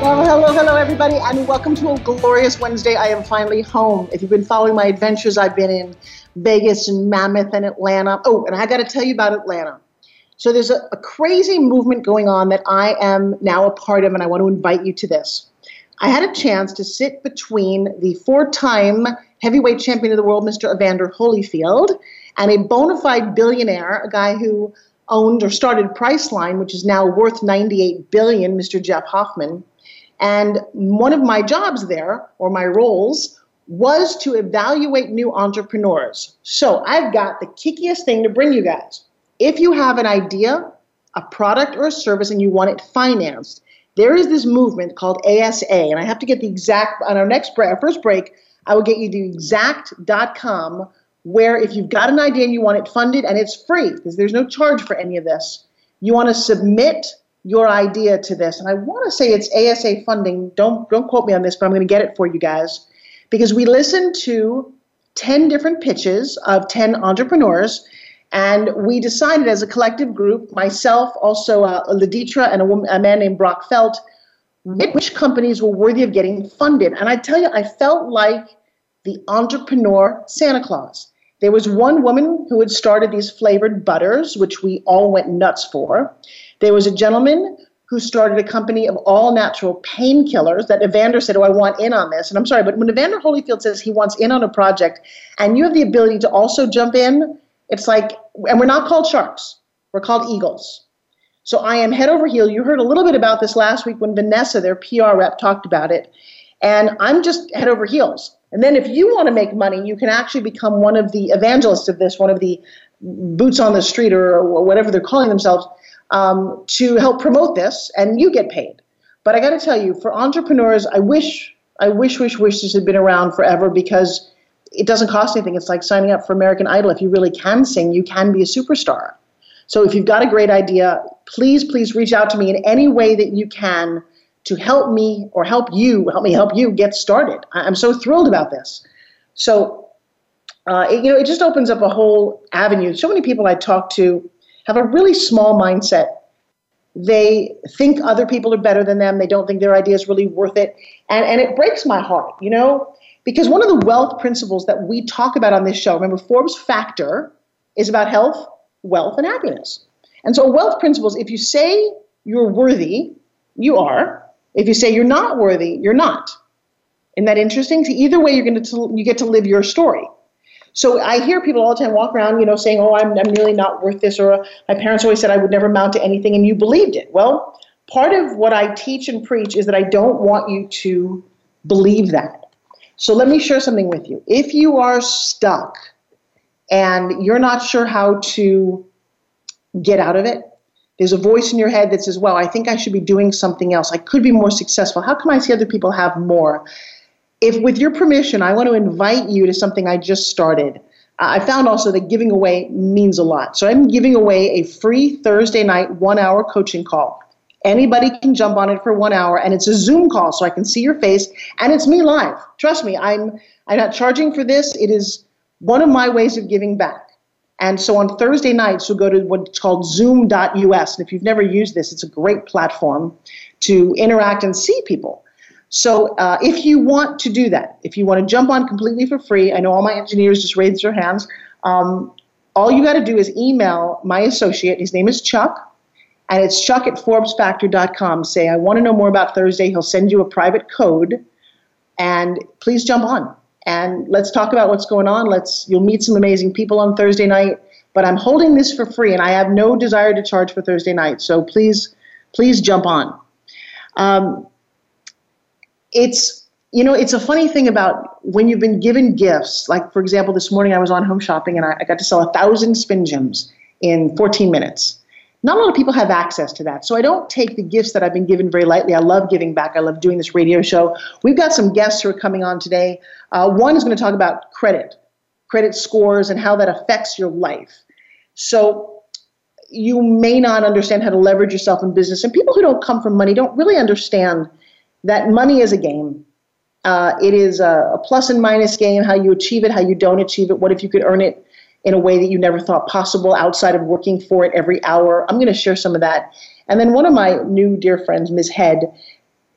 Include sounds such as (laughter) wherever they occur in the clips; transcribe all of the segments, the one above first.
Well, hello, hello, everybody, and welcome to a glorious Wednesday. I am finally home. If you've been following my adventures, I've been in Vegas and Mammoth and Atlanta. Oh, and I got to tell you about Atlanta. So there's a, a, crazy movement going on that I am now a part of, and I want to invite you to this. I had a chance to sit between the four time heavyweight champion of the world, Mr. Evander Holyfield, and a bona fide billionaire, a guy who owned or started Priceline, which is now worth 98 billion, Mr. Jeff Hoffman. And one of my jobs there, or my roles, was to evaluate new entrepreneurs. So I've got the kickiest thing to bring you guys. If you have an idea, a product, or a service, and you want it financed, there is this movement called ASA, and I have to get the exact on our next break, our first break. I will get you the exact.com where if you've got an idea and you want it funded, and it's free because there's no charge for any of this, you want to submit your idea to this. And I want to say it's ASA funding. Don't don't quote me on this, but I'm going to get it for you guys because we listened to 10 different pitches of 10 entrepreneurs and we decided as a collective group, myself, also uh, Laditra, and a, woman, a man named Brock Felt, which companies were worthy of getting funded. And I tell you, I felt like the entrepreneur Santa Claus. There was one woman who had started these flavored butters, which we all went nuts for. There was a gentleman who started a company of all natural painkillers that Evander said, Oh, I want in on this. And I'm sorry, but when Evander Holyfield says he wants in on a project and you have the ability to also jump in, it's like, and we're not called sharks, we're called eagles. So I am head over heel. You heard a little bit about this last week when Vanessa, their PR rep, talked about it. And I'm just head over heels. And then if you want to make money, you can actually become one of the evangelists of this, one of the boots on the street or, whatever they're calling themselves um, to help promote this, and you get paid. But I got to tell you, for entrepreneurs, I wish, I wish, wish, wish this had been around forever because it doesn't cost anything. It's like signing up for American Idol. If you really can sing, you can be a superstar. So if you've got a great idea, please, please reach out to me in any way that you can to help me or help you, help me help you get started. I'm so thrilled about this. So, uh, it, you know, it just opens up a whole avenue. So many people I talk to have a really small mindset. They think other people are better than them. They don't think their idea is really worth it. And, and it breaks my heart, you know, because one of the wealth principles that we talk about on this show, remember, Forbes Factor is about health, wealth, and happiness. And so, wealth principles, if you say you're worthy, you are. If you say you're not worthy, you're not. Isn't that interesting? So either way, you're going to you get to live your story. So I hear people all the time walk around, you know, saying, "Oh, I'm I'm really not worth this," or "My parents always said I would never amount to anything," and you believed it. Well, part of what I teach and preach is that I don't want you to believe that. So let me share something with you. If you are stuck and you're not sure how to get out of it, there's a voice in your head that says, Well, I think I should be doing something else. I could be more successful. How come I see other people have more? If with your permission, I want to invite you to something I just started. I found also that giving away means a lot. So I'm giving away a free Thursday night one hour coaching call. Anybody can jump on it for one hour, and it's a Zoom call, so I can see your face, and it's me live. Trust me, I'm I'm not charging for this. It is one of my ways of giving back. And so on Thursday nights, you'll go to what's called Zoom.us, and if you've never used this, it's a great platform to interact and see people. So uh, if you want to do that, if you want to jump on completely for free, I know all my engineers just raised their hands. Um, all you got to do is email my associate. His name is Chuck, and it's chuck at forbesfactor.com. Say, I want to know more about Thursday. He'll send you a private code, and please jump on and let's talk about what's going on. Let's you'll meet some amazing people on Thursday night. But I'm holding this for free, and I have no desire to charge for Thursday night. So please, please jump on. Um, it's you know it's a funny thing about when you've been given gifts like for example this morning i was on home shopping and i, I got to sell a thousand Spin Gyms in 14 minutes Not a lot of people have access to that. So I don't take the gifts that I've been given very lightly. I love giving back. I love doing this radio show. We've got some guests who are coming on today. Uh, one is going to talk about credit, credit scores, and how that affects your life. So you may not understand how to leverage yourself in business. And people who don't come from money don't really understand that money is a game. Uh, it is a, a plus and minus game, how you achieve it, how you don't achieve it. What if you could earn it in a way that you never thought possible outside of working for it every hour? I'm going to share some of that. And then one of my new dear friends, Ms. Head,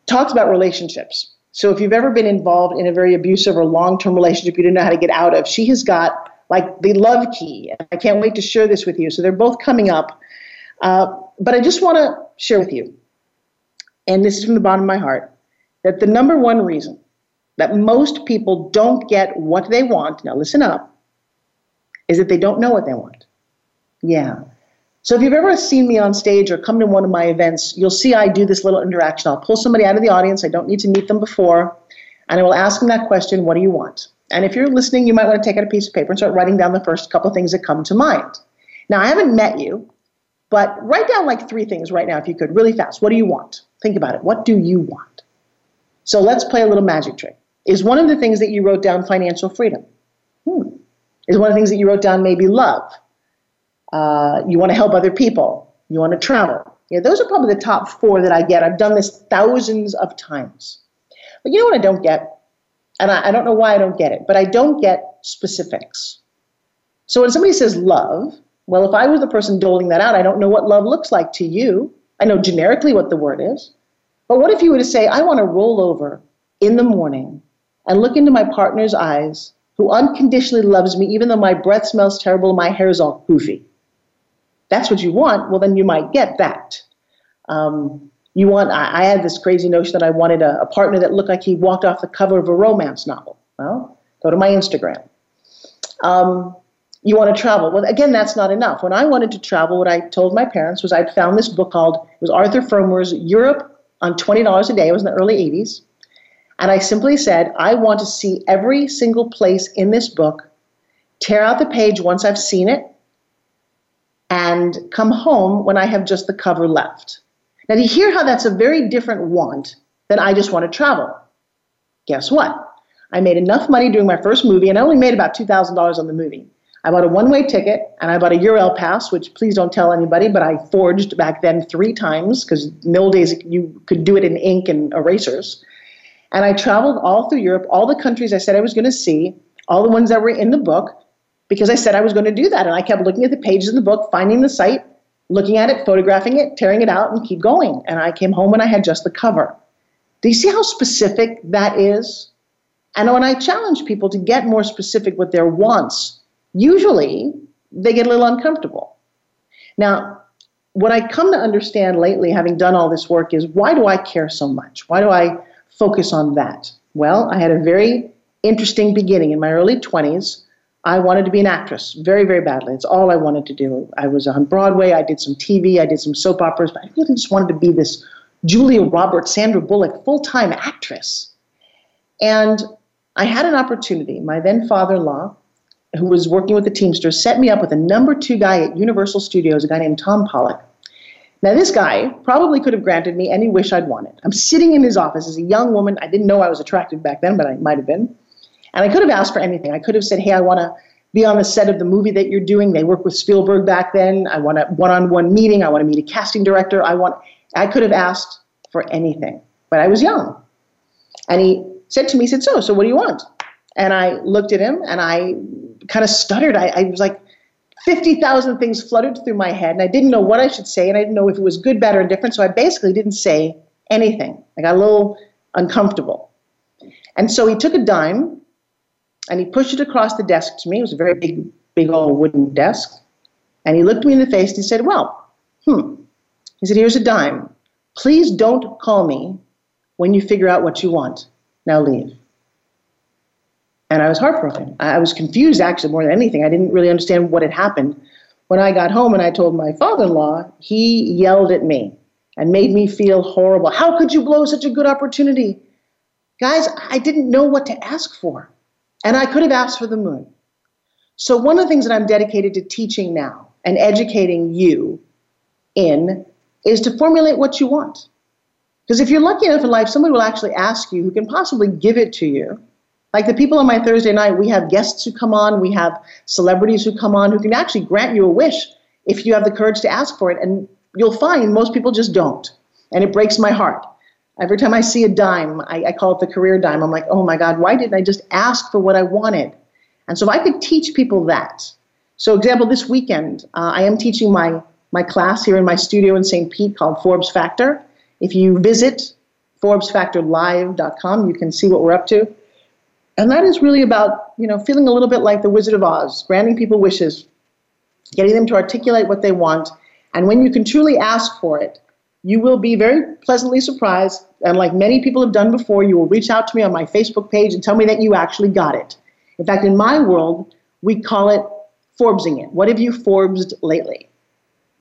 talks about relationships. So if you've ever been involved in a very abusive or long term relationship you didn't know how to get out of, she has got like the love key. I can't wait to share this with you. So they're both coming up. Uh, but I just want to share with you, and this is from the bottom of my heart, that the number one reason that most people don't get what they want, now listen up, is that they don't know what they want. Yeah. So if you've ever seen me on stage or come to one of my events, you'll see I do this little interaction. I'll pull somebody out of the audience. I don't need to meet them before. And I will ask them that question, what do you want? And if you're listening, you might want to take out a piece of paper and start writing down the first couple of things that come to mind. Now, I haven't met you, but write down like three things right now if you could, really fast. What do you want? Think about it. What do you want? So let's play a little magic trick. Is one of the things that you wrote down financial freedom? Hmm. Is one of the things that you wrote down maybe love? Uh, you want to help other people. You want to travel. Yeah, those are probably the top four that I get. I've done this thousands of times. But you know what I don't get? And I, I don't know why I don't get it, but I don't get specifics. So when somebody says love, well, if I was the person doling that out, I don't know what love looks like to you. I know generically what the word is. But what if you were to say, I want to roll over in the morning and look into my partner's eyes who unconditionally loves me, even though my breath smells terrible, and my hair is all poofy? That's what you want. Well, then you might get that. Um, you want I, I, had this crazy notion that I wanted a, a, partner that looked like he walked off the cover of a romance novel. Well, go to my Instagram. Um, you want to travel. Well, again, that's not enough. When I wanted to travel, what I told my parents was I'd found this book called, it was Arthur Frommer's Europe on $20 a day. It was in the early 80s. And I simply said, I want to see every single place in this book, tear out the page once I've seen it, and come home when I have just the cover left. Now, you hear how that's a very different want than I just want to travel? Guess what? I made enough money doing my first movie, and I only made about $2,000 on the movie. I bought a one way ticket and I bought a Eurail pass, which please don't tell anybody, but I forged back then three times because in the old days you could do it in ink and erasers. And I traveled all through Europe, all the countries I said I was going to see, all the ones that were in the book, because I said I was going to do that. And I kept looking at the pages in the book, finding the site, looking at it, photographing it, tearing it out, and keep going. And I came home and I had just the cover. Do you see how specific that is? And when I challenge people to get more specific with their wants, usually they get a little uncomfortable. Now, what I come to understand lately, having done all this work, is why do I care so much? Why do I focus on that? Well, I had a very interesting beginning in my early 20s. I wanted to be an actress very, very badly. It's all I wanted to do. I was on Broadway, I did some TV, I did some soap operas, but I really just wanted to be this Julia Roberts, Sandra Bullock, full time actress. And I had an opportunity. My then father in law, who was working with the Teamsters, set me up with a number two guy at Universal Studios, a guy named Tom Pollock. Now, this guy probably could have granted me any wish I'd wanted. I'm sitting in his office as a young woman. I didn't know I was attractive back then, but I might have been. And I could have asked for anything. I could have said, hey, I want to be on the set of the movie that you're doing. They worked with Spielberg back then. I want a one-on-one meeting. I want to meet a casting director. I want I could have asked for anything, but I was young. And he said to me, he said, so, so what do you want? And I looked at him and I kind of stuttered. I, I was like, 50,000 things fluttered through my head and I didn't know what I should say and I didn't know if it was good, bad, or indifferent. So I basically didn't say anything. I got a little uncomfortable. And so he took a dime and he pushed it across the desk to me. It was a very big, big old wooden desk. And he looked me in the face and he said, Well, hmm. He said, Here's a dime. Please don't call me when you figure out what you want. Now leave. And I was heartbroken. I was confused, actually, more than anything. I didn't really understand what had happened. When I got home and I told my father in law, he yelled at me and made me feel horrible. How could you blow such a good opportunity? Guys, I didn't know what to ask for. And I could have asked for the moon. So, one of the things that I'm dedicated to teaching now and educating you in is to formulate what you want. Because if you're lucky enough in life, somebody will actually ask you who can possibly give it to you. Like the people on my Thursday night, we have guests who come on, we have celebrities who come on who can actually grant you a wish if you have the courage to ask for it. And you'll find most people just don't. And it breaks my heart. Every time I see a dime, I, I call it the career dime. I'm like, oh my God, why didn't I just ask for what I wanted? And so if I could teach people that. So, example, this weekend, uh, I am teaching my, my class here in my studio in St. Pete called Forbes Factor. If you visit ForbesFactorLive.com, you can see what we're up to. And that is really about, you know, feeling a little bit like the Wizard of Oz, granting people wishes, getting them to articulate what they want. And when you can truly ask for it, you will be very pleasantly surprised. And like many people have done before, you will reach out to me on my Facebook page and tell me that you actually got it. In fact, in my world, we call it Forbesing it. What have you Forbesed lately?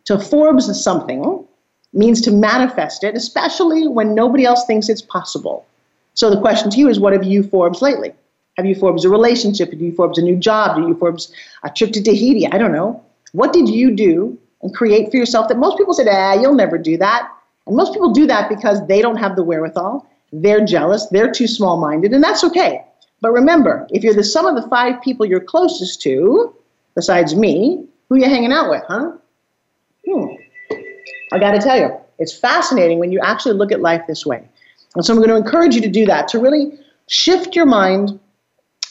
To Forbes something means to manifest it, especially when nobody else thinks it's possible. So the question to you is what have you Forbes lately? Have you Forbes a relationship? Have you Forbes a new job? Do you Forbes a trip to Tahiti? I don't know. What did you do and create for yourself that most people said, ah, you'll never do that. And most people do that because they don't have the wherewithal. They're jealous. They're too small minded. And that's okay. But remember, if you're the sum of the five people you're closest to, besides me, who you hanging out with, huh? Hmm. I got to tell you, it's fascinating when you actually look at life this way. And so I'm going to encourage you to do that, to really shift your mind.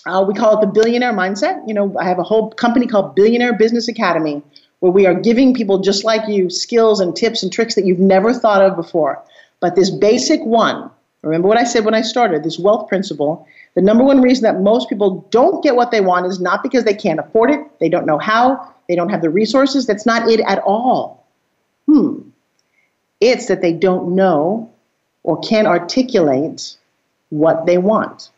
Uh, we call it the billionaire mindset. You know, I have a whole company called Billionaire Business Academy where we are giving people just like you skills and tips and tricks that you've never thought of before. But this basic one, remember what I said when I started, this wealth principle, the number one reason that most people don't get what they want is not because they can't afford it, they don't know how, they don't have the resources. That's not it at all. Hmm. It's that they don't know or can't articulate what they want.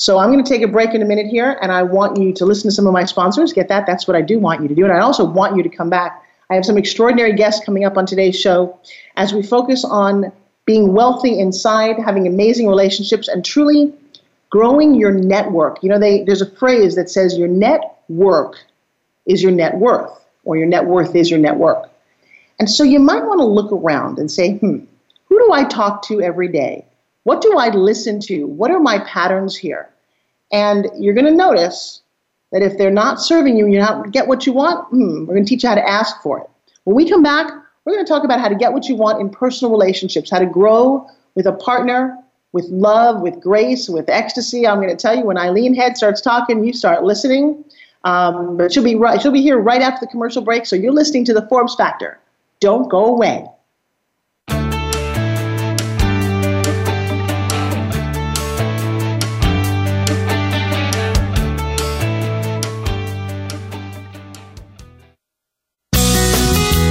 So I'm going to take a break in a minute here, and I want you to listen to some of my sponsors. Get that? That's what I do want you to do. And I also want you to come back. I have some extraordinary guests coming up on today's show as we focus on being wealthy inside, having amazing relationships, and truly growing your network. You know, they, there's a phrase that says your network is your net worth, or your net worth is your network. And so you might want to look around and say, hmm, who do I talk to every day? What do I listen to? What are my patterns here? And you're going to notice that if they're not serving you, you not get what you want. Hmm, we're going to teach you how to ask for it. When we come back, we're going to talk about how to get what you want in personal relationships, how to grow with a partner, with love, with grace, with ecstasy. I'm going to tell you when Eileen Head starts talking, you start listening. Um, but she'll be right. She'll be here right after the commercial break. So you're listening to the Forbes Factor. Don't go away.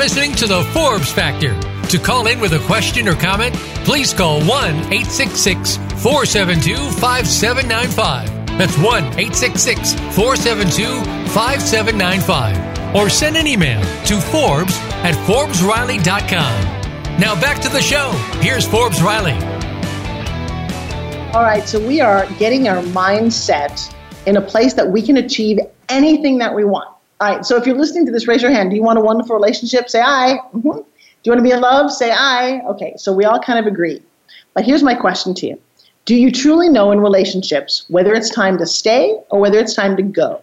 Listening to the Forbes Factor. To call in with a question or comment, please call 1 866 472 5795. That's 1 866 472 5795. Or send an email to Forbes at ForbesRiley.com. Now back to the show. Here's Forbes Riley. All right, so we are getting our mindset in a place that we can achieve anything that we want. All right, so if you're listening to this, raise your hand. Do you want a wonderful relationship? Say aye. Mm-hmm. Do you want to be in love? Say aye. Okay, so we all kind of agree. But here's my question to you Do you truly know in relationships whether it's time to stay or whether it's time to go?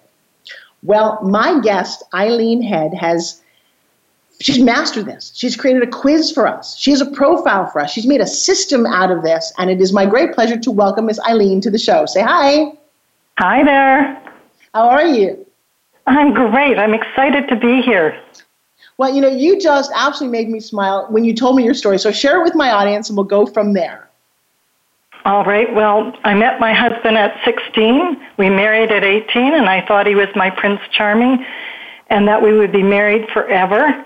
Well, my guest, Eileen Head, has she's mastered this. She's created a quiz for us. She has a profile for us. She's made a system out of this, and it is my great pleasure to welcome Miss Eileen to the show. Say hi. Hi there. How are you? I'm great. I'm excited to be here. Well, you know, you just absolutely made me smile when you told me your story. So share it with my audience, and we'll go from there. All right. Well, I met my husband at 16. We married at 18, and I thought he was my Prince Charming and that we would be married forever.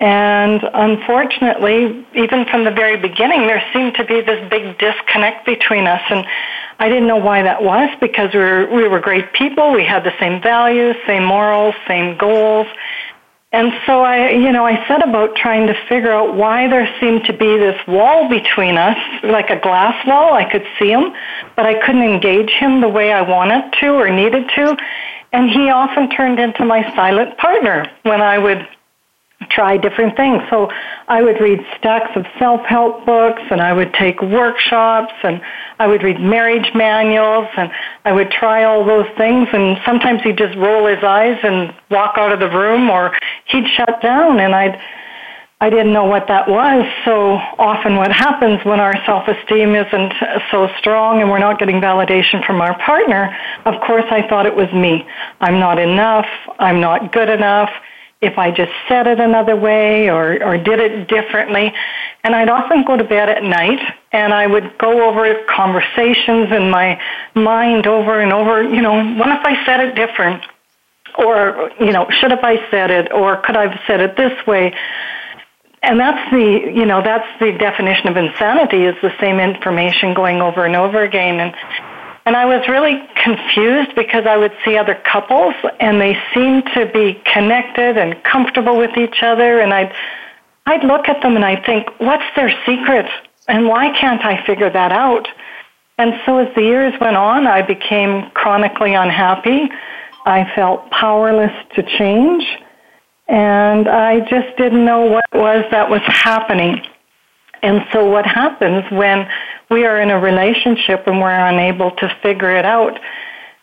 And unfortunately, even from the very beginning, there seemed to be this big disconnect between us. And I didn't know why that was because we were, we were great people. We had the same values, same morals, same goals. And so I, you know, I set about trying to figure out why there seemed to be this wall between us, like a glass wall. I could see him, but I couldn't engage him the way I wanted to or needed to. And he often turned into my silent partner when I would try different things. So I would read stacks of self-help books and I would take workshops and I would read marriage manuals and I would try all those things and sometimes he'd just roll his eyes and walk out of the room or he'd shut down and I'd I didn't know what that was. So often what happens when our self-esteem isn't so strong and we're not getting validation from our partner, of course I thought it was me. I'm not enough. I'm not good enough if I just said it another way or, or did it differently. And I'd often go to bed at night and I would go over conversations in my mind over and over, you know, what if I said it different? Or, you know, should have I said it? Or could I have said it this way? And that's the, you know, that's the definition of insanity is the same information going over and over again. And and I was really confused because I would see other couples and they seemed to be connected and comfortable with each other and I'd I'd look at them and I'd think, what's their secret? And why can't I figure that out? And so as the years went on, I became chronically unhappy. I felt powerless to change. And I just didn't know what it was that was happening. And so what happens when we are in a relationship and we're unable to figure it out.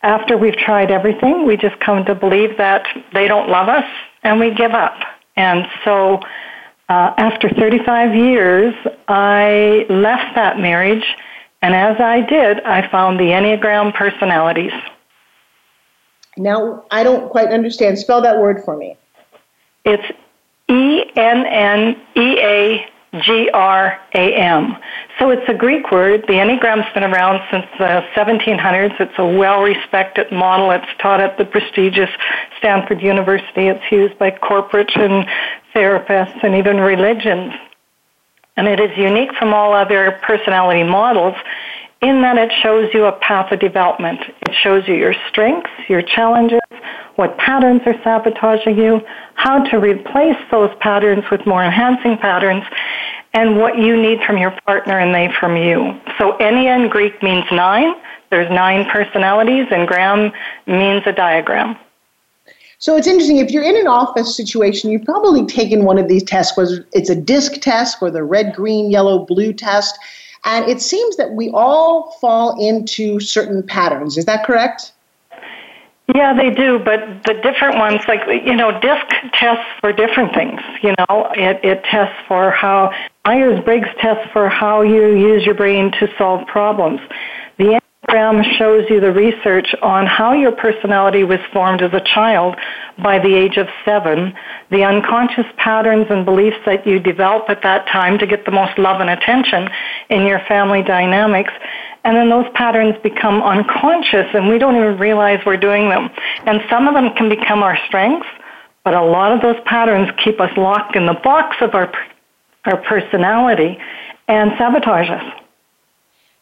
After we've tried everything, we just come to believe that they don't love us and we give up. And so uh, after 35 years, I left that marriage, and as I did, I found the Enneagram personalities. Now, I don't quite understand. Spell that word for me. It's E N N E A G R A M. So it's a Greek word. The Enneagram's been around since the 1700s. It's a well respected model. It's taught at the prestigious Stanford University. It's used by corporate and therapists and even religions. And it is unique from all other personality models in that it shows you a path of development. It shows you your strengths, your challenges, what patterns are sabotaging you, how to replace those patterns with more enhancing patterns, and what you need from your partner and they from you. So Ennea in Greek means nine. There's nine personalities, and gram means a diagram. So it's interesting. If you're in an office situation, you've probably taken one of these tests, whether it's a disc test or the red, green, yellow, blue test. And it seems that we all fall into certain patterns. Is that correct? Yeah, they do, but the different ones, like, you know, DISC tests for different things. You know, it, it tests for how, Myers Briggs tests for how you use your brain to solve problems. The Enneagram shows you the research on how your personality was formed as a child by the age of seven, the unconscious patterns and beliefs that you develop at that time to get the most love and attention in your family dynamics, and then those patterns become unconscious and we don't even realize we're doing them. And some of them can become our strengths, but a lot of those patterns keep us locked in the box of our, our personality and sabotage us.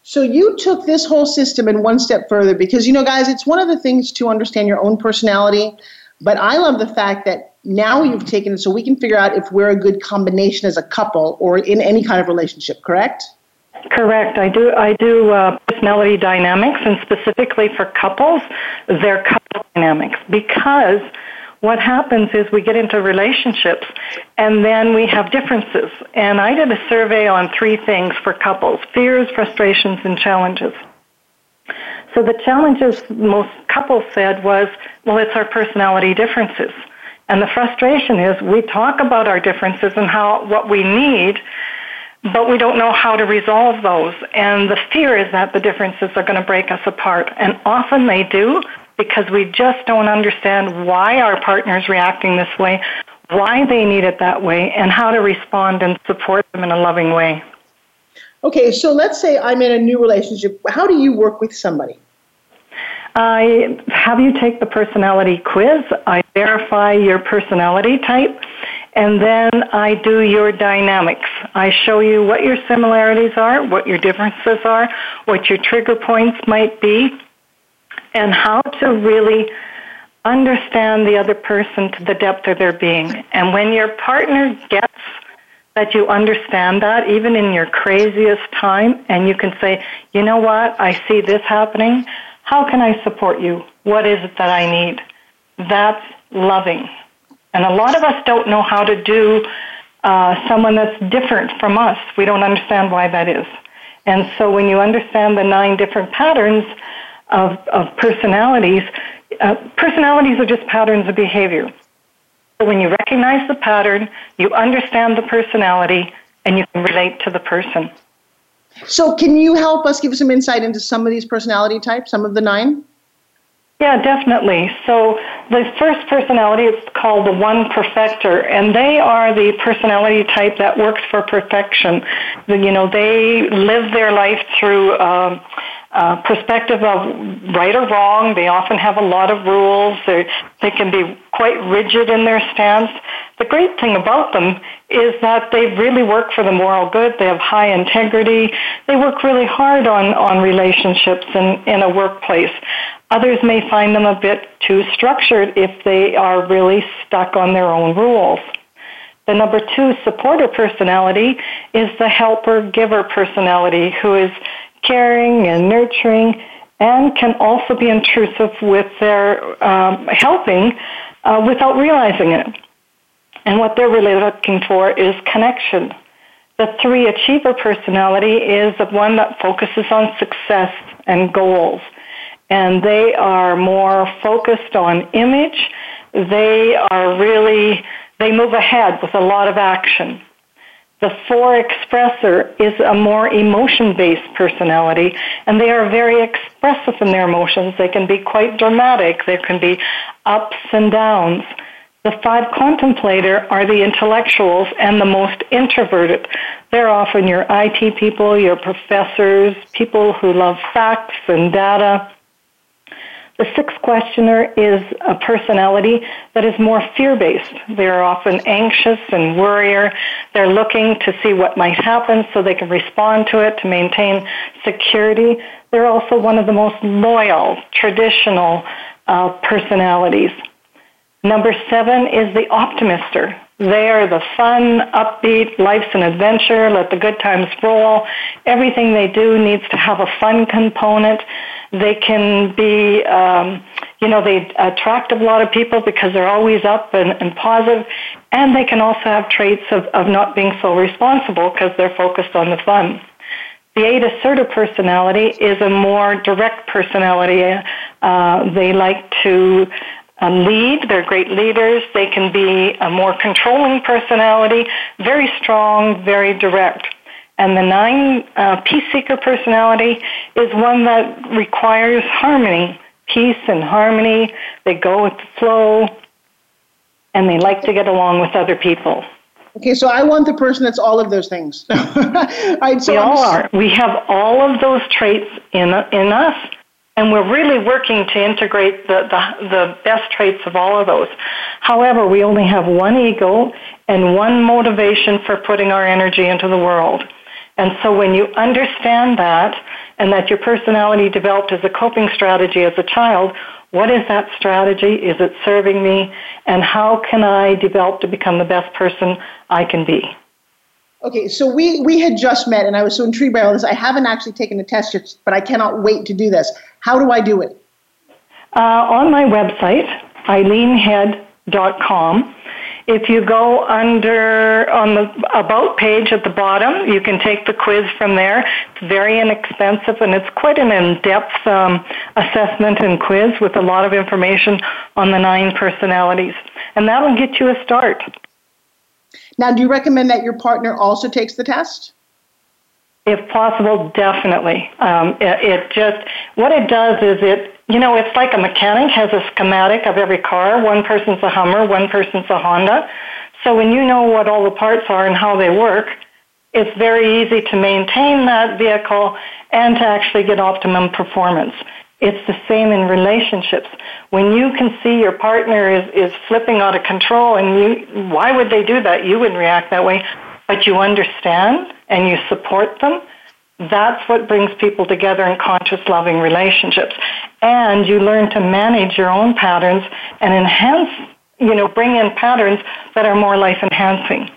So you took this whole system in one step further because, you know, guys, it's one of the things to understand your own personality. But I love the fact that now you've taken it so we can figure out if we're a good combination as a couple or in any kind of relationship, correct? Correct. I do. I do uh, personality dynamics, and specifically for couples, they're couple dynamics because what happens is we get into relationships and then we have differences. And I did a survey on three things for couples fears, frustrations, and challenges. So the challenges most couples said was, well, it's our personality differences. And the frustration is we talk about our differences and how what we need, but we don't know how to resolve those. And the fear is that the differences are going to break us apart. And often they do because we just don't understand why our partner is reacting this way, why they need it that way, and how to respond and support them in a loving way. Okay, so let's say I'm in a new relationship. How do you work with somebody? I have you take the personality quiz. I verify your personality type, and then I do your dynamics. I show you what your similarities are, what your differences are, what your trigger points might be, and how to really understand the other person to the depth of their being. And when your partner gets that you understand that even in your craziest time and you can say, you know what, I see this happening. How can I support you? What is it that I need? That's loving. And a lot of us don't know how to do uh, someone that's different from us. We don't understand why that is. And so when you understand the nine different patterns of, of personalities, uh, personalities are just patterns of behavior. So when you recognize the pattern, you understand the personality, and you can relate to the person. So, can you help us give some insight into some of these personality types, some of the nine? Yeah, definitely. So the first personality is called the one perfecter, and they are the personality type that works for perfection. You know, they live their life through um, uh, perspective of right or wrong. They often have a lot of rules. They they can be quite rigid in their stance. The great thing about them is that they really work for the moral good. They have high integrity. They work really hard on on relationships and in a workplace. Others may find them a bit too structured if they are really stuck on their own rules. The number two supporter personality is the helper giver personality who is caring and nurturing, and can also be intrusive with their um, helping uh, without realizing it. And what they're really looking for is connection. The three achiever personality is the one that focuses on success and goals. And they are more focused on image. They are really, they move ahead with a lot of action. The four expressor is a more emotion based personality, and they are very expressive in their emotions. They can be quite dramatic, there can be ups and downs. The five contemplator are the intellectuals and the most introverted. They're often your IT people, your professors, people who love facts and data. The sixth questioner is a personality that is more fear based. They're often anxious and worrier. They're looking to see what might happen so they can respond to it to maintain security. They're also one of the most loyal, traditional uh, personalities. Number seven is the optimister. They are the fun, upbeat, life's an adventure, let the good times roll. Everything they do needs to have a fun component. They can be, um, you know, they attract a lot of people because they're always up and, and positive, and they can also have traits of, of not being so responsible because they're focused on the fun. The eight assertive personality is a more direct personality. Uh, they like to uh, lead. They're great leaders. They can be a more controlling personality, very strong, very direct. And the nine uh, peace seeker personality is one that requires harmony, peace and harmony. They go with the flow, and they like to get along with other people. Okay, so I want the person that's all of those things. (laughs) right, so we all are. We have all of those traits in in us, and we're really working to integrate the, the, the best traits of all of those. However, we only have one ego and one motivation for putting our energy into the world. And so when you understand that and that your personality developed as a coping strategy as a child, what is that strategy? Is it serving me? And how can I develop to become the best person I can be? Okay, so we we had just met, and I was so intrigued by all this. I haven't actually taken the test yet, but I cannot wait to do this. How do I do it? Uh, on my website, eileenhead.com. If you go under on the about page at the bottom, you can take the quiz from there. It's very inexpensive and it's quite an in-depth um, assessment and quiz with a lot of information on the nine personalities, and that will get you a start. Now, do you recommend that your partner also takes the test? If possible, definitely. Um, it, it just what it does is it you know it's like a mechanic has a schematic of every car. One person's a Hummer, one person's a Honda. So when you know what all the parts are and how they work, it's very easy to maintain that vehicle and to actually get optimum performance. It's the same in relationships. When you can see your partner is, is flipping out of control and you, why would they do that? You wouldn't react that way, but you understand and you support them. That's what brings people together in conscious, loving relationships. And you learn to manage your own patterns and enhance, you know, bring in patterns that are more life enhancing.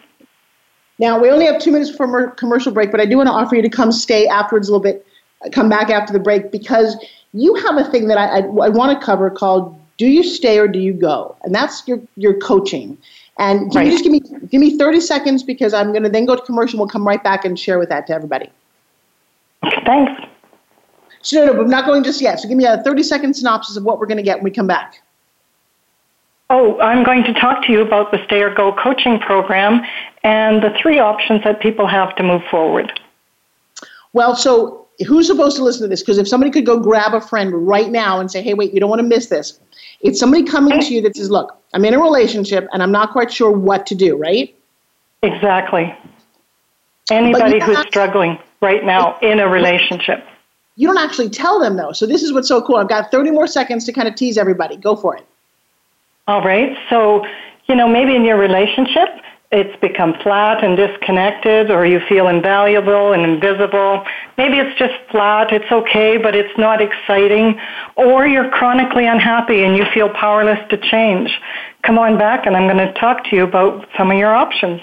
Now, we only have two minutes for commercial break, but I do want to offer you to come stay afterwards a little bit, come back after the break, because you have a thing that I, I, I want to cover called "Do you stay or do you go?" and that's your your coaching. And can right. you just give me give me 30 seconds because I'm going to then go to commercial. We'll come right back and share with that to everybody. Thanks. So no, no, but I'm not going just yet. So give me a 30 second synopsis of what we're going to get when we come back. Oh, I'm going to talk to you about the Stay or Go coaching program and the three options that people have to move forward. Well, so who's supposed to listen to this? Because if somebody could go grab a friend right now and say, hey, wait, you don't want to miss this. It's somebody coming to you that says, look, I'm in a relationship and I'm not quite sure what to do, right? Exactly. Anybody who's struggling right now in a relationship. You don't actually tell them, though. So this is what's so cool. I've got 30 more seconds to kind of tease everybody. Go for it. All right. So, you know, maybe in your relationship, it's become flat and disconnected or you feel invaluable and invisible. Maybe it's just flat, it's okay, but it's not exciting. Or you're chronically unhappy and you feel powerless to change. Come on back and I'm going to talk to you about some of your options.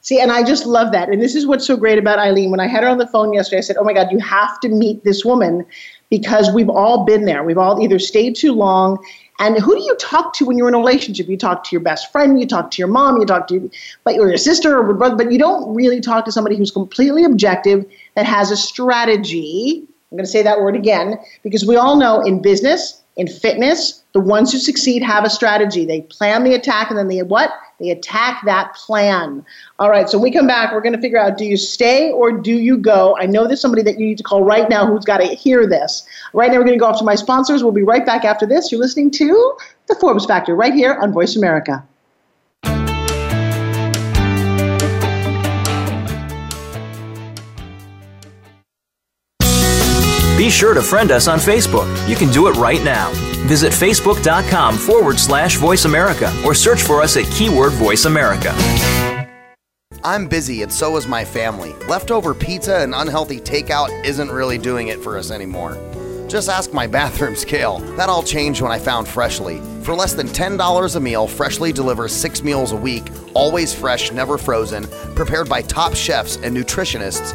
See, and I just love that. And this is what's so great about Eileen. When I had her on the phone yesterday, I said, Oh my God, you have to meet this woman because we've all been there. We've all either stayed too long and who do you talk to when you're in a relationship? You talk to your best friend, you talk to your mom, you talk to but your sister or your brother, but you don't really talk to somebody who's completely objective that has a strategy. I'm going to say that word again because we all know in business, in fitness, the ones who succeed have a strategy. They plan the attack and then they what? They attack that plan. All right, so we come back, we're going to figure out do you stay or do you go? I know there's somebody that you need to call right now who's got to hear this. Right now, we're going to go off to my sponsors. We'll be right back after this. You're listening to The Forbes Factor right here on Voice America. Be sure to friend us on Facebook. You can do it right now. Visit facebook.com forward slash voice America or search for us at keyword voice America. I'm busy and so is my family. Leftover pizza and unhealthy takeout isn't really doing it for us anymore. Just ask my (laughs) bathroom scale. That all changed when I found Freshly. For less than $10 a meal, Freshly delivers six meals a week, always fresh, never frozen, prepared by top chefs and nutritionists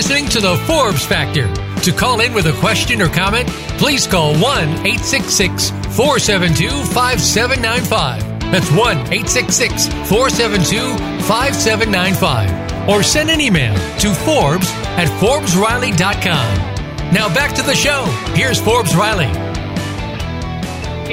Listening to the Forbes Factor. To call in with a question or comment, please call 1 866 472 5795. That's 1 866 472 5795. Or send an email to Forbes at ForbesRiley.com. Now back to the show. Here's Forbes Riley.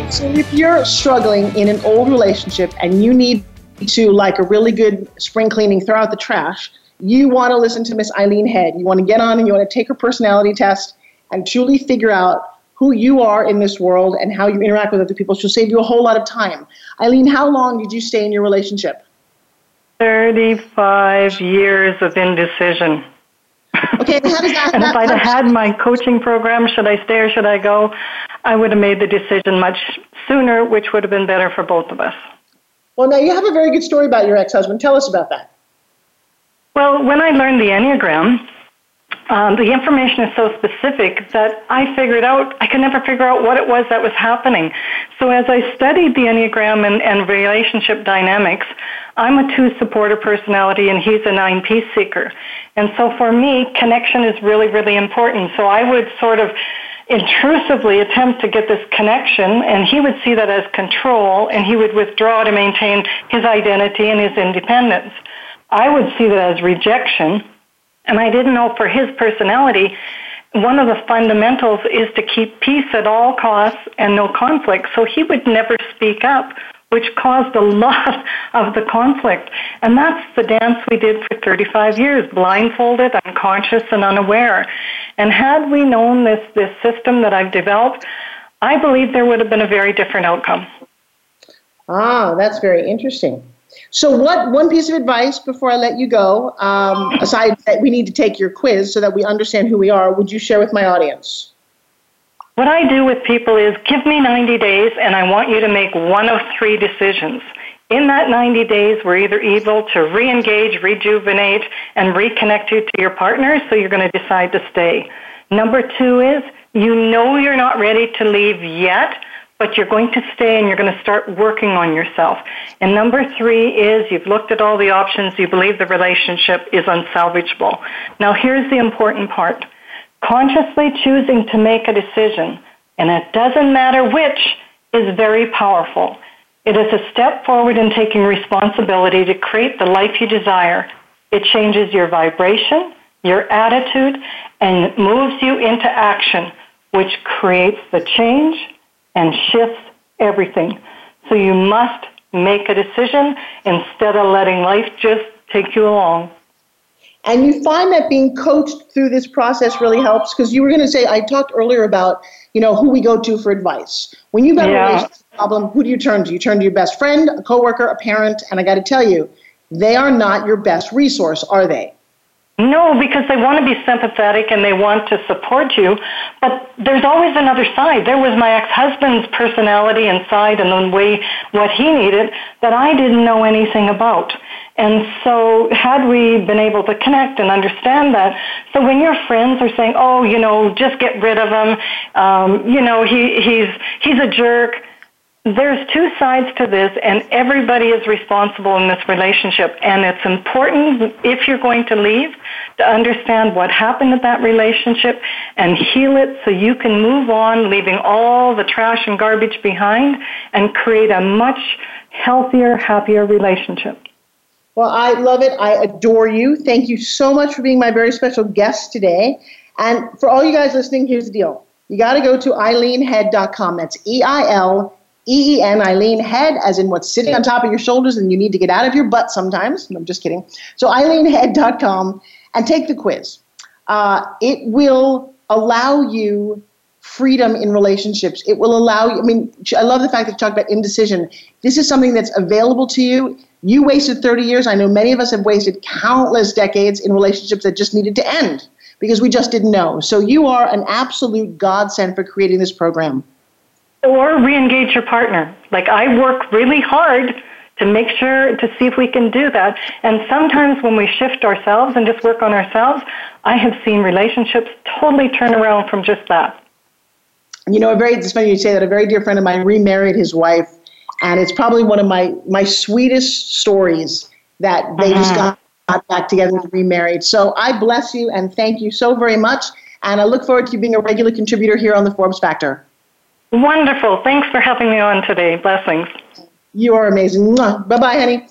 So if you're struggling in an old relationship and you need to, like a really good spring cleaning, throw out the trash, you want to listen to Miss Eileen Head. You want to get on and you want to take her personality test and truly figure out who you are in this world and how you interact with other people. She'll save you a whole lot of time. Eileen, how long did you stay in your relationship? 35 years of indecision. Okay, and how does that? (laughs) and if I'd had my coaching program, should I stay or should I go? I would have made the decision much sooner, which would have been better for both of us. Well, now you have a very good story about your ex-husband. Tell us about that. Well, when I learned the Enneagram, um, the information is so specific that I figured out, I could never figure out what it was that was happening. So as I studied the Enneagram and, and relationship dynamics, I'm a two supporter personality and he's a nine peace seeker. And so for me, connection is really, really important. So I would sort of intrusively attempt to get this connection and he would see that as control and he would withdraw to maintain his identity and his independence. I would see that as rejection. And I didn't know for his personality, one of the fundamentals is to keep peace at all costs and no conflict. So he would never speak up, which caused a (laughs) lot of the conflict. And that's the dance we did for 35 years, blindfolded, unconscious, and unaware. And had we known this, this system that I've developed, I believe there would have been a very different outcome. Ah, that's very interesting. So, what one piece of advice before I let you go, um, aside that we need to take your quiz so that we understand who we are, would you share with my audience? What I do with people is give me 90 days and I want you to make one of three decisions. In that 90 days, we're either able to re engage, rejuvenate, and reconnect you to your partner, so you're going to decide to stay. Number two is you know you're not ready to leave yet, but you're going to stay and you're going to start working on yourself. And number three is you've looked at all the options, you believe the relationship is unsalvageable. Now here's the important part. Consciously choosing to make a decision, and it doesn't matter which, is very powerful. It is a step forward in taking responsibility to create the life you desire. It changes your vibration, your attitude, and moves you into action, which creates the change and shifts everything. So you must make a decision instead of letting life just take you along. And you find that being coached through this process really helps because you were going to say I talked earlier about you know who we go to for advice. When you've got yeah. a relationship problem, who do you turn to? You turn to your best friend, a coworker, a parent, and I got to tell you, they are not your best resource, are they? No, because they want to be sympathetic and they want to support you. But there's always another side. There was my ex-husband's personality and side and the way what he needed that I didn't know anything about. And so had we been able to connect and understand that, so when your friends are saying, oh, you know, just get rid of him, um, you know, he, he's, he's a jerk, there's two sides to this, and everybody is responsible in this relationship. And it's important, if you're going to leave, to understand what happened in that relationship and heal it so you can move on, leaving all the trash and garbage behind, and create a much healthier, happier relationship. Well, I love it. I adore you. Thank you so much for being my very special guest today. And for all you guys listening, here's the deal you got to go to eileenhead.com. That's E I L E E N, Eileen Head, as in what's sitting on top of your shoulders and you need to get out of your butt sometimes. No, I'm just kidding. So, eileenhead.com and take the quiz. Uh, it will allow you freedom in relationships. It will allow you, I mean, I love the fact that you talk about indecision. This is something that's available to you. You wasted 30 years. I know many of us have wasted countless decades in relationships that just needed to end because we just didn't know. So, you are an absolute godsend for creating this program or re-engage your partner. Like I work really hard to make sure to see if we can do that. And sometimes when we shift ourselves and just work on ourselves, I have seen relationships totally turn around from just that. You know, a very it's funny you say that. A very dear friend of mine remarried his wife, and it's probably one of my my sweetest stories that they just got, got back together and remarried. So I bless you and thank you so very much. And I look forward to you being a regular contributor here on the Forbes Factor. Wonderful. Thanks for having me on today. Blessings. You are amazing. Bye bye, honey.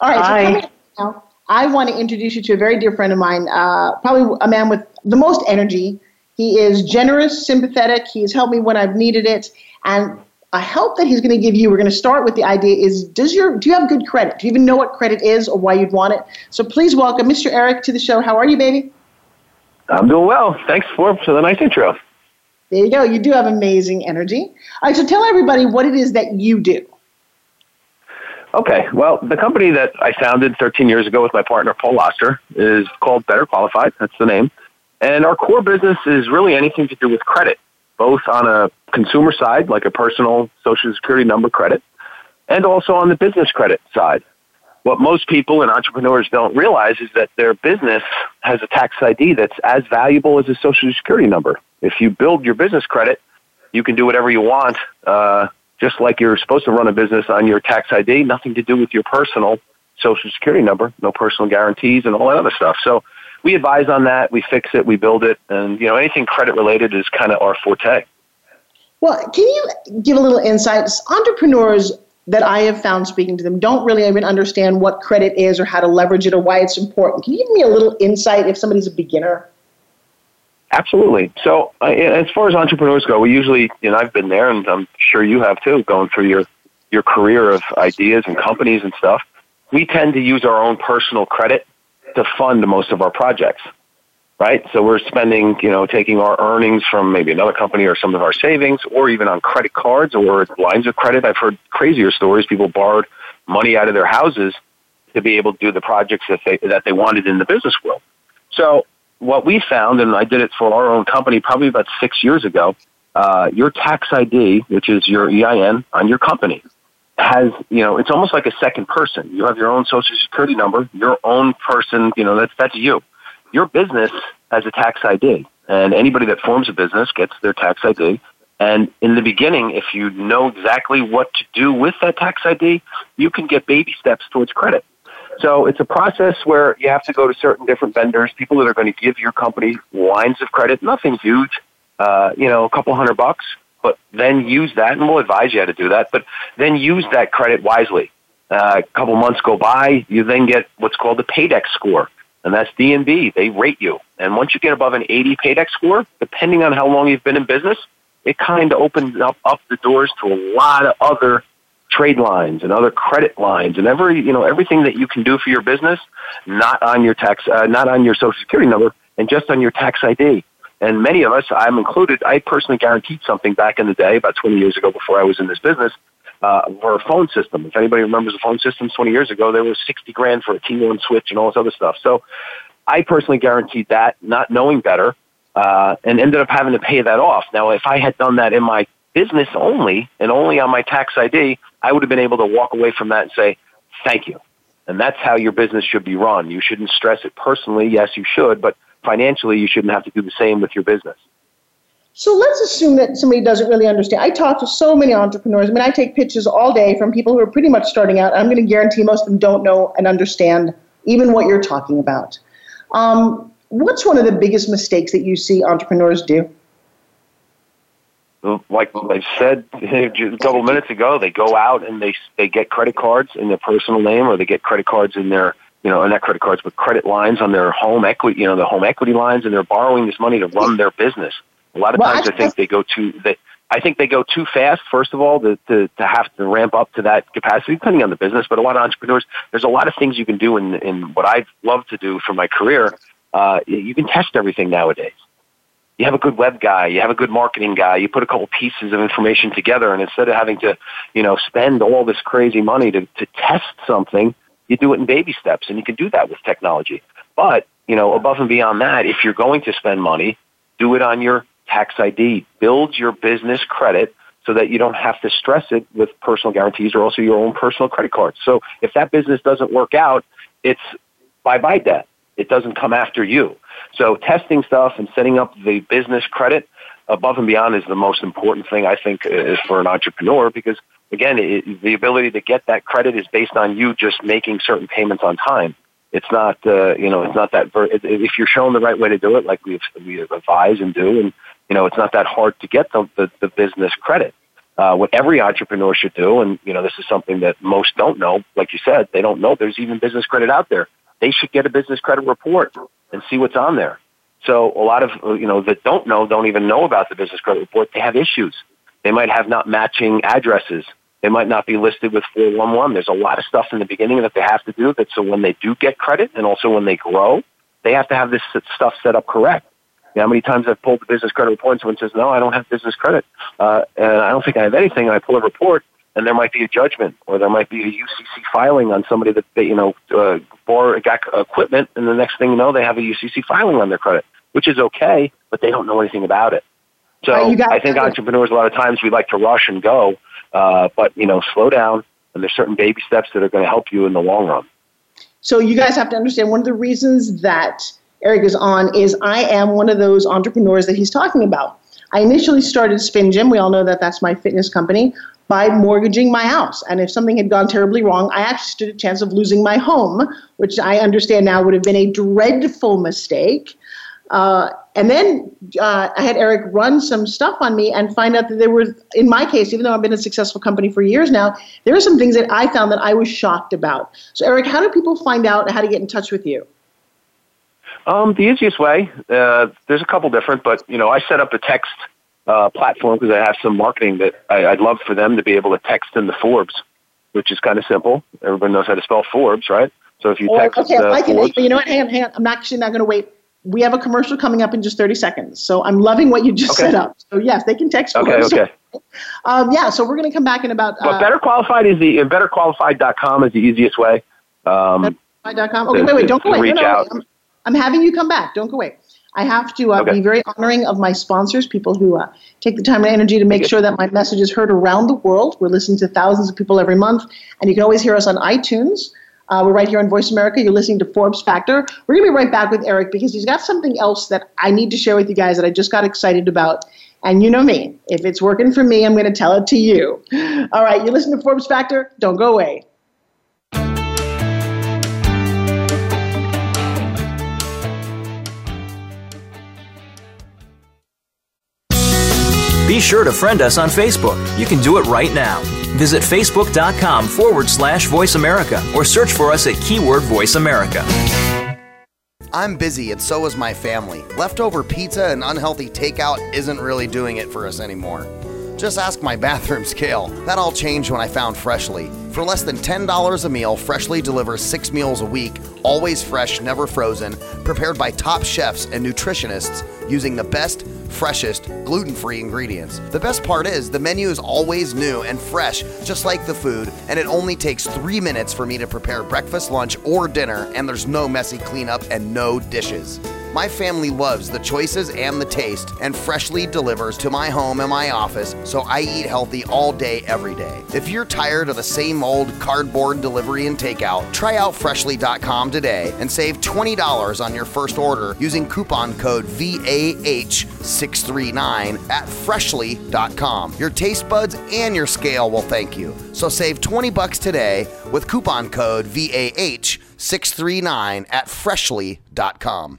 All right. Bye. So now, I want to introduce you to a very dear friend of mine, uh, probably a man with the most energy. He is generous, sympathetic. He has helped me when I've needed it. And a help that he's going to give you, we're going to start with the idea is does your do you have good credit? Do you even know what credit is or why you'd want it? So please welcome Mr. Eric to the show. How are you, baby? I'm doing well. Thanks for, for the nice intro. There you go. You do have amazing energy. All right, so tell everybody what it is that you do. Okay, well, the company that I founded 13 years ago with my partner Paul Oster is called Better Qualified. That's the name. And our core business is really anything to do with credit, both on a consumer side, like a personal social security number credit, and also on the business credit side. What most people and entrepreneurs don't realize is that their business has a tax ID that's as valuable as a social security number. If you build your business credit, you can do whatever you want, uh, just like you're supposed to run a business on your tax ID, nothing to do with your personal social security number, no personal guarantees and all that other stuff. So we advise on that, we fix it, we build it, and you know anything credit related is kind of our forte. Well, can you give a little insight? Entrepreneurs that I have found speaking to them don't really even understand what credit is or how to leverage it or why it's important. Can you give me a little insight if somebody's a beginner? Absolutely. So, uh, as far as entrepreneurs go, we usually, you know, I've been there, and I'm sure you have too, going through your your career of ideas and companies and stuff. We tend to use our own personal credit to fund most of our projects, right? So we're spending, you know, taking our earnings from maybe another company or some of our savings, or even on credit cards or lines of credit. I've heard crazier stories. People borrowed money out of their houses to be able to do the projects that they that they wanted in the business world. So what we found, and I did it for our own company probably about six years ago, uh, your tax ID, which is your EIN on your company, has, you know, it's almost like a second person. You have your own social security number, your own person, you know, that's, that's you. Your business has a tax ID, and anybody that forms a business gets their tax ID. And in the beginning, if you know exactly what to do with that tax ID, you can get baby steps towards credit. So it's a process where you have to go to certain different vendors, people that are going to give your company lines of credit, nothing huge, uh, you know, a couple hundred bucks, but then use that, and we'll advise you how to do that, but then use that credit wisely. Uh, a couple months go by, you then get what's called the Paydex score, and that's D&B. They rate you. And once you get above an 80 Paydex score, depending on how long you've been in business, it kind of opens up, up the doors to a lot of other trade lines and other credit lines and every you know everything that you can do for your business not on your tax uh, not on your social security number and just on your tax ID and many of us I'm included I personally guaranteed something back in the day about 20 years ago before I was in this business uh, for a phone system if anybody remembers the phone systems 20 years ago there was 60 grand for a T1 switch and all this other stuff so I personally guaranteed that not knowing better uh, and ended up having to pay that off now if I had done that in my business only and only on my tax ID, I would have been able to walk away from that and say, thank you. And that's how your business should be run. You shouldn't stress it personally. Yes, you should, but financially, you shouldn't have to do the same with your business. So let's assume that somebody doesn't really understand. I talk to so many entrepreneurs. I mean, I take pitches all day from people who are pretty much starting out. I'm going to guarantee most of them don't know and understand even what you're talking about. Um, what's one of the biggest mistakes that you see entrepreneurs do? like I said (laughs) a couple minutes ago, they go out and they they get credit cards in their personal name, or they get credit cards in their you know not credit cards but credit lines on their home equity, you know the home equity lines, and they're borrowing this money to run their business. A lot of Well, times I actually- think they go too they I think they go too fast, first of all, to, to, to have to ramp up to that capacity, depending on the business. But a lot of entrepreneurs, there's a lot of things you can do in, in what I've loved to do for my career. Uh, you can test everything nowadays. You have a good web guy, you have a good marketing guy, you put a couple pieces of information together, and instead of having to, you know, spend all this crazy money to, to test something, you do it in baby steps, and you can do that with technology. But, you know, above and beyond that, if you're going to spend money, do it on your tax ID. Build your business credit so that you don't have to stress it with personal guarantees or also your own personal credit cards. So if that business doesn't work out, it's bye bye debt. It doesn't come after you. So testing stuff and setting up the business credit above and beyond is the most important thing I think is for an entrepreneur because again, it, the ability to get that credit is based on you just making certain payments on time. It's not, uh, you know, it's not that. Ver- if you're shown the right way to do it, like we we advise and do, and you know, it's not that hard to get the, the, the business credit. Uh, what every entrepreneur should do, and you know, this is something that most don't know. Like you said, they don't know there's even business credit out there. They should get a business credit report and see what's on there. So a lot of you know that don't know don't even know about the business credit report. They have issues. They might have not matching addresses. They might not be listed with 411. There's a lot of stuff in the beginning that they have to do that so when they do get credit and also when they grow, they have to have this stuff set up correct. You know, how many times I've pulled the business credit report and someone says, no, I don't have business credit. Uh, and I don't think I have anything. And I pull a report and there might be a judgment or there might be a UCC filing on somebody that, they, you know, uh, bore, got equipment and the next thing you know, they have a UCC filing on their credit, which is okay, but they don't know anything about it. So I think entrepreneurs, a lot of times we like to rush and go, uh, but, you know, slow down and there's certain baby steps that are going to help you in the long run. So you guys have to understand one of the reasons that Eric is on is I am one of those entrepreneurs that he's talking about. I initially started Spin Gym. We all know that that's my fitness company by mortgaging my house. And if something had gone terribly wrong, I actually stood a chance of losing my home, which I understand now would have been a dreadful mistake. Uh, and then uh, I had Eric run some stuff on me and find out that there were, in my case, even though I've been a successful company for years now, there are some things that I found that I was shocked about. So, Eric, how do people find out how to get in touch with you? Um, the easiest way, uh, there's a couple different, but you know, I set up a text uh, platform because I have some marketing that I, I'd love for them to be able to text in the Forbes, which is kind of simple. Everybody knows how to spell Forbes, right? So if you text okay, I can, Forbes. You know what? Hang on, hang on. I'm actually not going to wait. We have a commercial coming up in just 30 seconds. So I'm loving what you just Okay. set up. So, yes, they can text okay, Forbes. okay. (laughs) Um, yeah, so we're going to come back in about. But Uh, better qualified is the betterqualified.com is the easiest way. Um, Better.com. Okay, wait, wait, don't go away. reach no, no, out. I'm, having you come back. Don't go away. I have to uh, Okay. be very honoring of my sponsors, people who uh, take the time and energy to make sure that my message is heard around the world. We're listening to thousands of people every month, and you can always hear us on iTunes. Uh, we're right here on Voice America. You're listening to Forbes Factor. We're going to be right back with Eric because he's got something else that I need to share with you guys that I just got excited about. And you know me. If it's working for me, I'm going to tell it to you. All right, you listen to Forbes Factor. Don't go away. Be sure to friend us on Facebook. You can do it right now. Visit facebook.com forward slash voice America or search for us at keyword voice America. I'm busy and so is my family. Leftover pizza and unhealthy takeout isn't really doing it for us anymore. Just ask my (laughs) bathroom scale. That all changed when I found Freshly. For less than $10 a meal, Freshly delivers six meals a week, always fresh, never frozen, prepared by top chefs and nutritionists using the best, freshest, gluten free ingredients. The best part is the menu is always new and fresh, just like the food, and it only takes three minutes for me to prepare breakfast, lunch, or dinner, and there's no messy cleanup and no dishes. My family loves the choices and the taste, and Freshly delivers to my home and my office, so I eat healthy all day, every day. If you're tired of the same old cardboard delivery and takeout, try out Freshly.com today and save $20 on your first order using coupon code VAH639 at Freshly.com. Your taste buds and your scale will thank you. So save 20 bucks today with coupon code VAH639 at Freshly.com.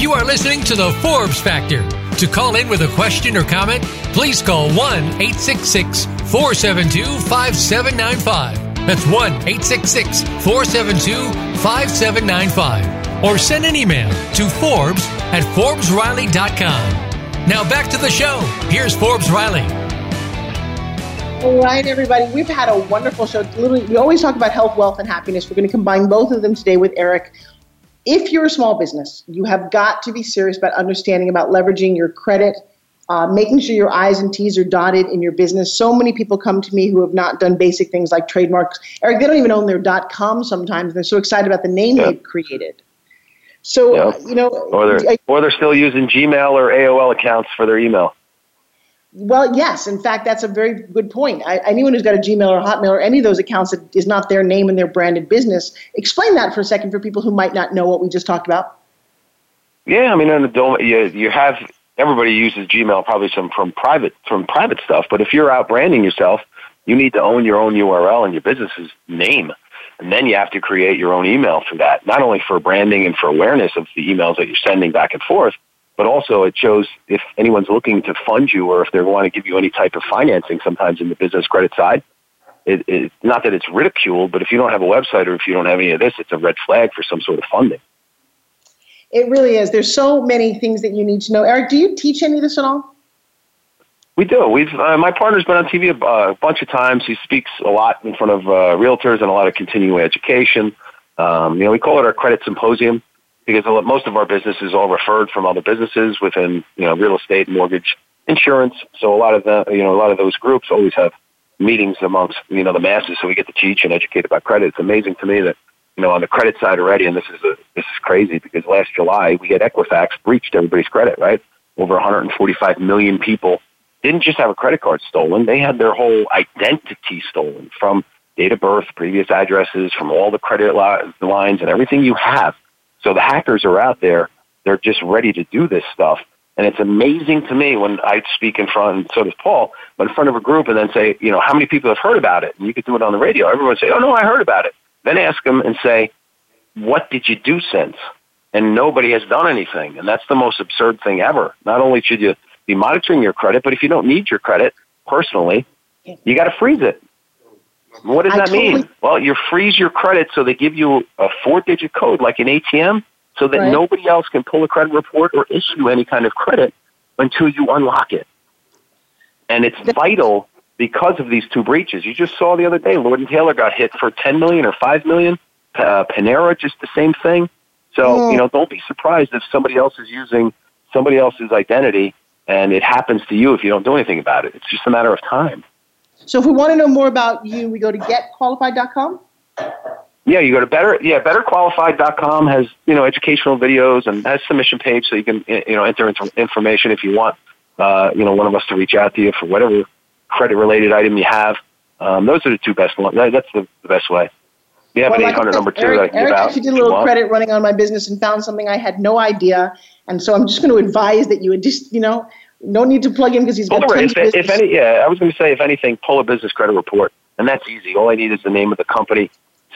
You are listening to the Forbes Factor. To call in with a question or comment, please call 1 866 472 5795. That's 1 866 472 5795. Or send an email to Forbes at ForbesRiley.com. Now back to the show. Here's Forbes Riley. All right, everybody. We've had a wonderful show. Literally, we always talk about health, wealth, and happiness. We're going to combine both of them today with Eric if you're a small business, you have got to be serious about understanding about leveraging your credit, uh, making sure your I's and T's are dotted in your business. So many people come to me who have not done basic things like trademarks. Eric, they don't even own their .com sometimes. They're so excited about the name yep. they've created. So, yep. you know, or they're, I, or they're still using Gmail or AOL accounts for their email. Well, yes. In fact, that's a very good point. I, anyone who's got a Gmail or Hotmail or any of those accounts that is not their name and their branded business, explain that for a second for people who might not know what we just talked about. Yeah, I mean, in the you you have everybody uses Gmail probably some from private from private stuff, but if you're out branding yourself, you need to own your own URL and your business's name, and then you have to create your own email for that. Not only for branding and for awareness of the emails that you're sending back and forth, but also it shows if anyone's looking to fund you or if they want to give you any type of financing sometimes in the business credit side. It, it, not that it's ridiculed, but if you don't have a website or if you don't have any of this, it's a red flag for some sort of funding. It really is. There's so many things that you need to know. Eric, do you teach any of this at all? We do. We've uh, my partner's been on TV a, a, bunch of times. He speaks a lot in front of uh, realtors and a lot of continuing education. Um, you know, we call it our credit symposium because most of our business is all referred from other businesses within you know real estate, mortgage, insurance. So a lot of the you know a lot of those groups always have meetings amongst you know the masses, so we get to teach and educate about credit. It's amazing to me that you know on the credit side already, and this is a, this is crazy because last July we had Equifax breached everybody's credit, right? Over 145 million people didn't just have a credit card stolen; they had their whole identity stolen from date of birth, previous addresses, from all the credit li- lines, and everything you have so the hackers are out there. They're just ready to do this stuff. And it's amazing to me when I speak in front, and so does Paul, but in front of a group and then say, you know, how many people have heard about it? And you could do it on the radio. Everyone say, oh, no, I heard about it. Then ask them and say, what did you do since? And nobody has done anything. And that's the most absurd thing ever. Not only should you be monitoring your credit, but if you don't need your credit personally, you got to freeze it. What does I that totally, mean? Well, you freeze your credit so they give you a four digit code like an ATM so that right. nobody else can pull a credit report or issue any kind of credit until you unlock it. And it's vital because of these two breaches. You just saw the other day, Lord and Taylor got hit for 10 million or 5 million. Uh, Panera, just the same thing. So, mm. you know, don't be surprised if somebody else is using somebody else's identity and it happens to you if you don't do anything about it. It's just a matter of time. So if we want to know more about you, we go to getqualified.com. Yeah, you go to better yeah betterqualified.com has you know educational videos and has submission page so you can you know enter information if you want uh, you know one of us to reach out to you for whatever credit related item you have. Um, those are the two best ones. That's the, the best way. You have well, an like 800 number too Eric, that I can Eric give actually did a little credit running on my business and found something I had no idea. And so I'm just going to advise that you would just, you know, no need to plug in because he's got tons if, if any, yeah, I was going to say if anything, pull a business credit report, and that's easy. All I need is the name of the company,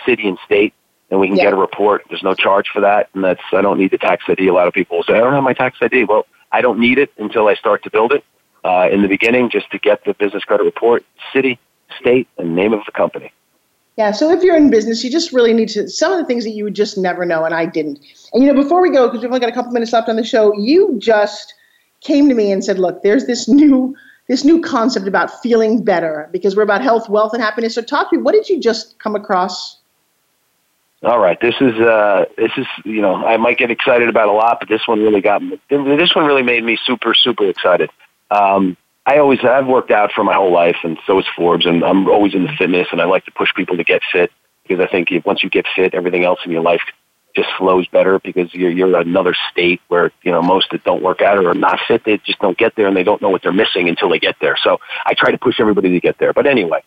city, and state, and we can yeah. get a report. There's no charge for that, and that's I don't need the tax ID. A lot of people say I don't have my tax ID. Well, I don't need it until I start to build it. Uh, in the beginning, just to get the business credit report, city, state, and name of the company. Yeah, so if you're in business, you just really need to, some of the things that you would just never know, and I didn't. And you know, before we go, because we've only got a couple minutes left on the show, you just came to me and said, look, there's this new this new concept about feeling better because we're about health, wealth, and happiness. So talk to me, what did you just come across? All right, this is uh, this is you know I might get excited about a lot, but this one really got me. This one really made me super super excited. Um, I always I've worked out for my whole life, and so is Forbes, and I'm always in the fitness, and I like to push people to get fit because I think once you get fit, everything else in your life just flows better because you're you're another state where you know most that don't work out or are not fit, they just don't get there, and they don't know what they're missing until they get there. So I try to push everybody to get there. But anyway,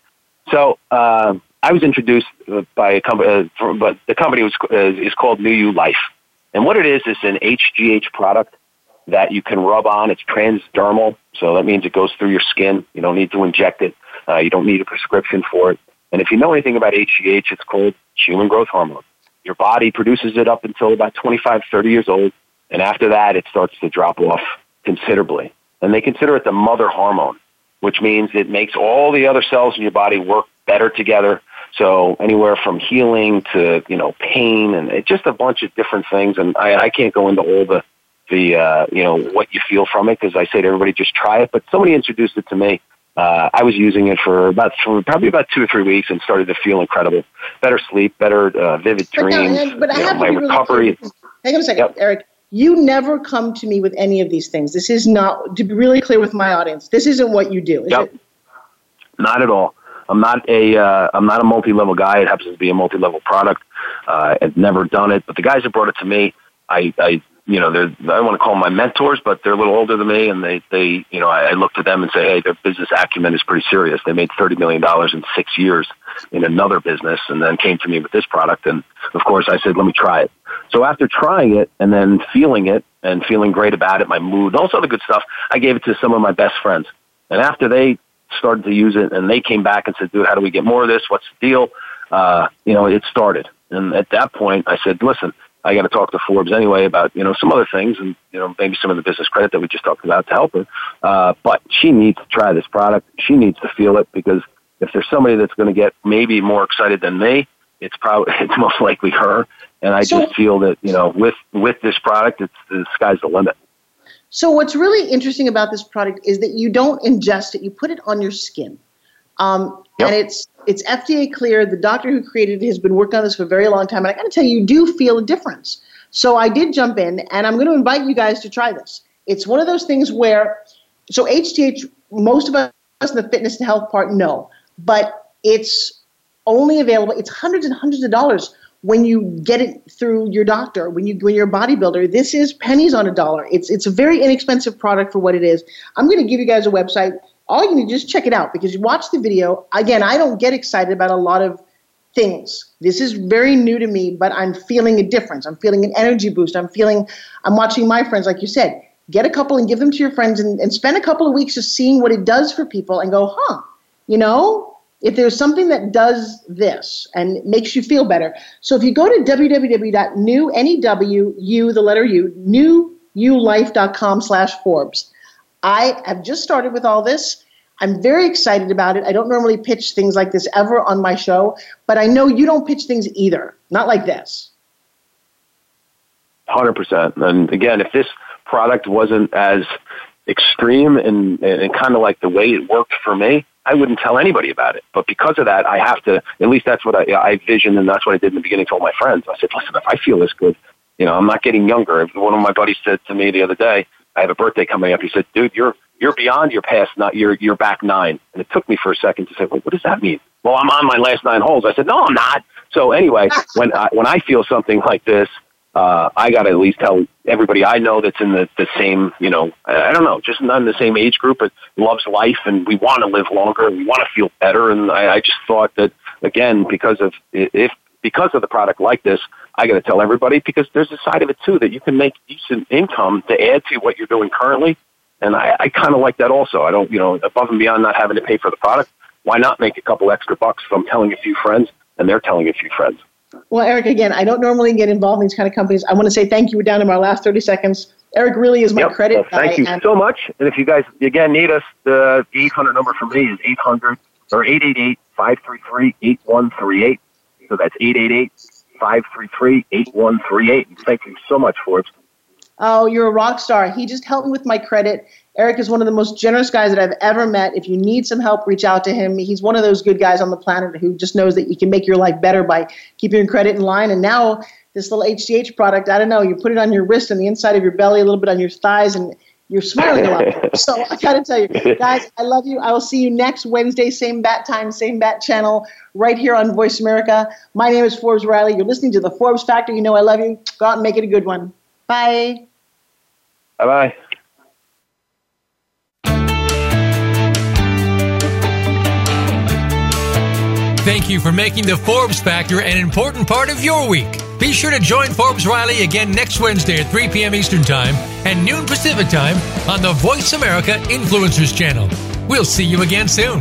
so. Uh, I was introduced by a company, uh, but the company was, uh, is called NewULife. And what it is is an HGH product that you can rub on. It's transdermal, so that means it goes through your skin. You don't need to inject it. Uh, you don't need a prescription for it. And if you know anything about HGH, it's called human growth hormone. Your body produces it up until about 25, 30 years old, and after that, it starts to drop off considerably. And they consider it the mother hormone, which means it makes all the other cells in your body work better together. So anywhere from healing to you know pain and it, just a bunch of different things. And I, I can't go into all the the uh, you know what you feel from it because I say to everybody just try it. But somebody introduced it to me. Uh, I was using it for about for probably about two or three weeks and started to feel incredible. Better sleep, better uh, vivid dreams. But, but I know, have my to recovery. Hang on a second, yep. Eric. You never come to me with any of these things. This is not to be really clear with my audience. This isn't what you do. yep. It? Not at all. I'm not a uh, I'm not a multi-level guy. It happens to be a multi-level product. Uh, I've never done it, but the guys that brought it to me, I, I you know, they're I want to call them my mentors, but they're a little older than me, and they they you know I, I look to them and say, hey, their business acumen is pretty serious. They made thirty million dollars in six years in another business, and then came to me with this product, and of course I said, let me try it. So after trying it and then feeling it and feeling great about it, my mood, all sorts of good stuff, I gave it to some of my best friends. And after they started to use it and they came back and said, dude, how do we get more of this? What's the deal? Uh, you know, it started. And at that point, I said, listen, I got to talk to Forbes anyway about you know some other things and you know maybe some of the business credit that we just talked about to help her. Uh, but she needs to try this product. She needs to feel it because if there's somebody that's going to get maybe more excited than me, it's probably (laughs) it's most likely her. And I so, just feel that you know with with this product, it's the sky's the limit. So what's really interesting about this product is that you don't ingest it; you put it on your skin. Um, yep. And it's it's FDA cleared. The doctor who created it has been working on this for a very long time. And I got to tell you, you do feel a difference. So I did jump in, and I'm going to invite you guys to try this. It's one of those things where, so HGH, most of us in the fitness and health part know, but it's only available. It's hundreds and hundreds of dollars when you get it through your doctor, when you when you're a bodybuilder, this is pennies on a dollar. It's it's a very inexpensive product for what it is. I'm going to give you guys a website all you need to just check it out because you watch the video. Again, I don't get excited about a lot of things. This is very new to me, but I'm feeling a difference. I'm feeling an energy boost. I'm feeling, I'm watching my friends, like you said, get a couple and give them to your friends and, and spend a couple of weeks just seeing what it does for people and go, huh, you know, if there's something that does this and makes you feel better. So if you go to www.new, N-E-W, the letter U, newulife.com slash Forbes, I have just started with all this. I'm very excited about it. I don't normally pitch things like this ever on my show, but I know you don't pitch things either, not like this. 100%. And again, if this product wasn't as extreme and, and kind of like the way it worked for me, I wouldn't tell anybody about it. But because of that, I have to, at least that's what I, I visioned and that's what I did in the beginning to all my friends. I said, listen, if I feel this good, you know, I'm not getting younger. One of my buddies said to me the other day, I have a birthday coming up. He said, dude, you're, you're beyond your past, not you're, you're back nine. And it took me for a second to say, well, what does that mean? Well, I'm on my last nine holes. I said, no, I'm not. So anyway, (laughs) when I, when I feel something like this, uh, I got to at least tell everybody I know that's in the, the same, you know, I don't know, just not in the same age group, but loves life and we want to live longer and we want to feel better. And I, I just thought that, again, because of, if, because of the product like this, I got to tell everybody because there's a side of it too that you can make decent income to add to what you're doing currently. And I, I kind of like that also. I don't, you know, above and beyond not having to pay for the product, why not make a couple extra bucks from telling a few friends and they're telling a few friends? Well, Eric, again, I don't normally get involved in these kind of companies. I want to say thank you. We're down in our last 30 seconds. Eric really is my yep. credit well, thank guy. you so much. And if you guys again need us, the 800 number for me is 800 or 888 533 8138. So that's 888 533 8138. Thank you so much, Forbes. Oh, you're a rock star. He just helped me with my credit. Eric is one of the most generous guys that I've ever met. If you need some help, reach out to him. He's one of those good guys on the planet who just knows that you can make your life better by keeping your credit in line. And now, this little HGH product, I don't know, you put it on your wrist and the inside of your belly, a little bit on your thighs, and you're smiling a lot. (laughs) so I got to tell you, guys, I love you. I will see you next Wednesday, same bat time, same bat channel, right here on Voice America. My name is Forbes Riley. You're listening to the Forbes Factor. You know I love you. Go out and make it a good one. Bye. Bye bye. Thank you for making the Forbes Factor an important part of your week. Be sure to join Forbes Riley again next Wednesday at 3 p.m. Eastern Time and noon Pacific Time on the Voice America Influencers Channel. We'll see you again soon.